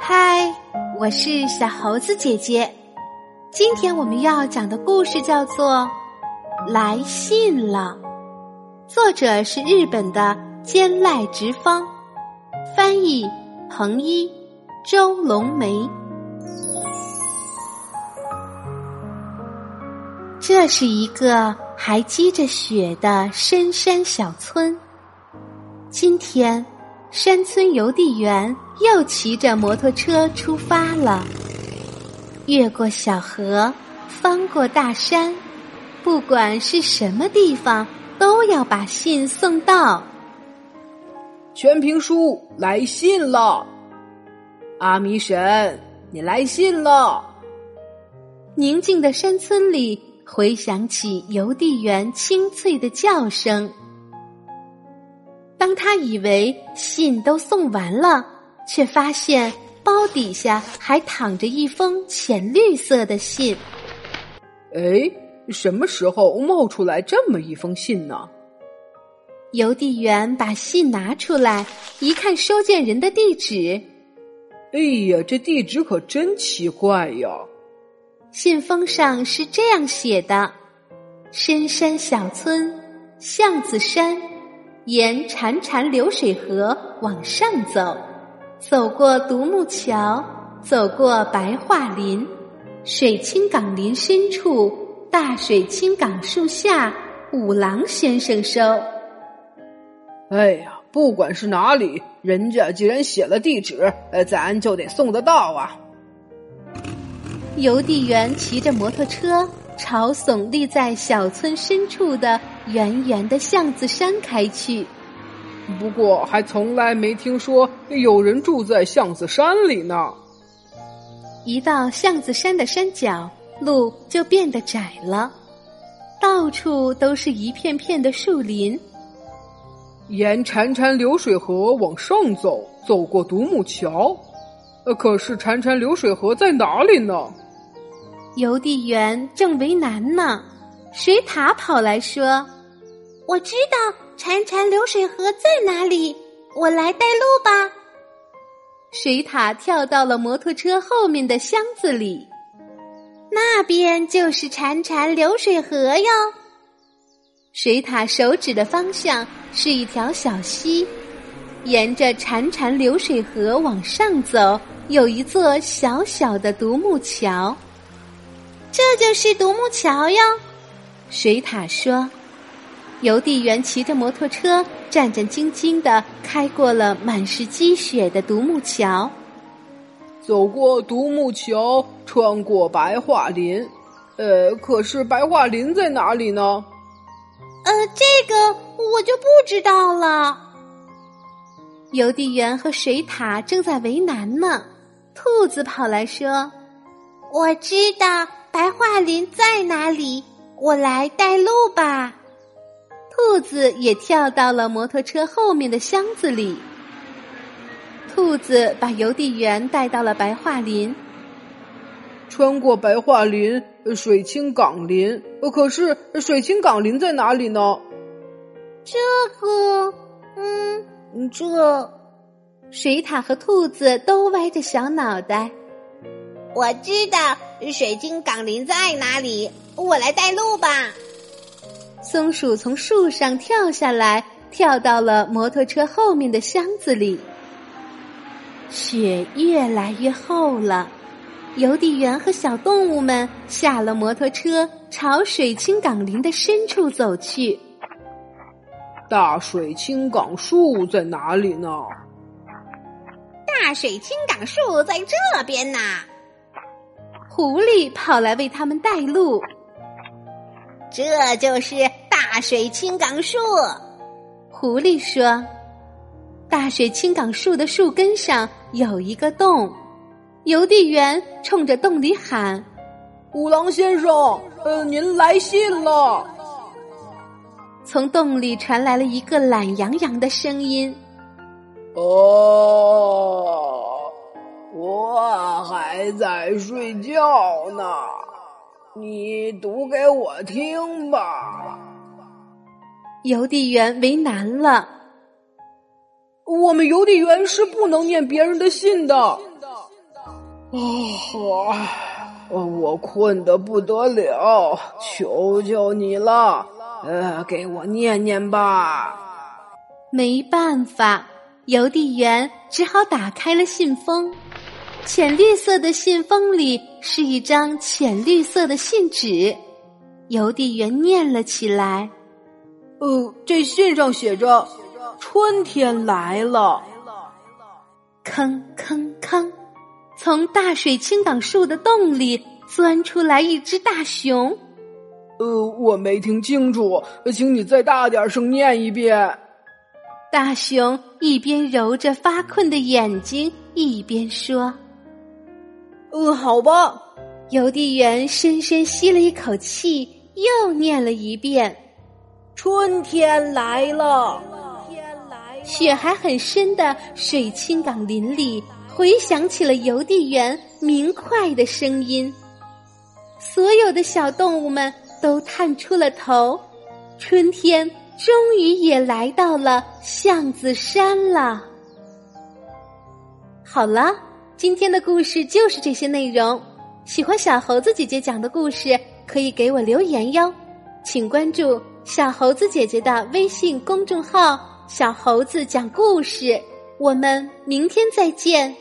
嗨，我是小猴子姐姐。今天我们要讲的故事叫做《来信了》，作者是日本的兼濑直方，翻译彭一、周龙梅。这是一个还积着雪的深山小村。今天，山村邮递员又骑着摩托车出发了。越过小河，翻过大山，不管是什么地方，都要把信送到。全平叔来信了，阿弥神，你来信了。宁静的山村里。回响起邮递员清脆的叫声，当他以为信都送完了，却发现包底下还躺着一封浅绿色的信。哎，什么时候冒出来这么一封信呢？邮递员把信拿出来一看，收件人的地址。哎呀，这地址可真奇怪呀！信封上是这样写的：“深山小村，巷子山，沿潺潺流水河往上走，走过独木桥，走过白桦林，水清岗林深处，大水清岗树下，五郎先生收。”哎呀，不管是哪里，人家既然写了地址，呃，咱就得送得到啊。邮递员骑着摩托车朝耸立在小村深处的圆圆的巷子山开去。不过，还从来没听说有人住在巷子山里呢。一到巷子山的山脚，路就变得窄了，到处都是一片片的树林。沿潺潺流水河往上走，走过独木桥。呃，可是潺潺流水河在哪里呢？邮递员正为难呢，水獭跑来说：“我知道潺潺流水河在哪里，我来带路吧。”水獭跳到了摩托车后面的箱子里，那边就是潺潺流水河哟。水獭手指的方向是一条小溪，沿着潺潺流水河往上走，有一座小小的独木桥。这就是独木桥哟，水獭说。邮递员骑着摩托车，战战兢兢的开过了满是积雪的独木桥。走过独木桥，穿过白桦林。呃，可是白桦林在哪里呢？呃，这个我就不知道了。邮递员和水獭正在为难呢。兔子跑来说：“我知道。”白桦林在哪里？我来带路吧。兔子也跳到了摩托车后面的箱子里。兔子把邮递员带到了白桦林。穿过白桦林，水清岗林。可是水清岗林在哪里呢？这个，嗯，这，水獭和兔子都歪着小脑袋。我知道水晶港林在哪里，我来带路吧。松鼠从树上跳下来，跳到了摩托车后面的箱子里。雪越来越厚了，邮递员和小动物们下了摩托车，朝水清岗林的深处走去。大水清岗树在哪里呢？大水清岗树在这边呢。狐狸跑来为他们带路，这就是大水青冈树。狐狸说：“大水青冈树的树根上有一个洞。”邮递员冲着洞里喊：“五郎先生，呃，您来信了。”从洞里传来了一个懒洋洋的声音：“哦。”我还在睡觉呢，你读给我听吧。邮递员为难了。我们邮递员是不能念别人的信的。哦，我困得不得了，求求你了，呃，给我念念吧。没办法，邮递员只好打开了信封。浅绿色的信封里是一张浅绿色的信纸，邮递员念了起来：“呃，这信上写着，春天来了。”吭吭吭，从大水青岗树的洞里钻出来一只大熊。呃，我没听清楚，请你再大点声念一遍。大熊一边揉着发困的眼睛，一边说。嗯，好吧。邮递员深深吸了一口气，又念了一遍：“春天来了。”天来雪还很深的水清港林里，回响起了邮递员明快的声音。所有的小动物们都探出了头，春天终于也来到了巷子山了。好了。今天的故事就是这些内容。喜欢小猴子姐姐讲的故事，可以给我留言哟。请关注小猴子姐姐的微信公众号“小猴子讲故事”。我们明天再见。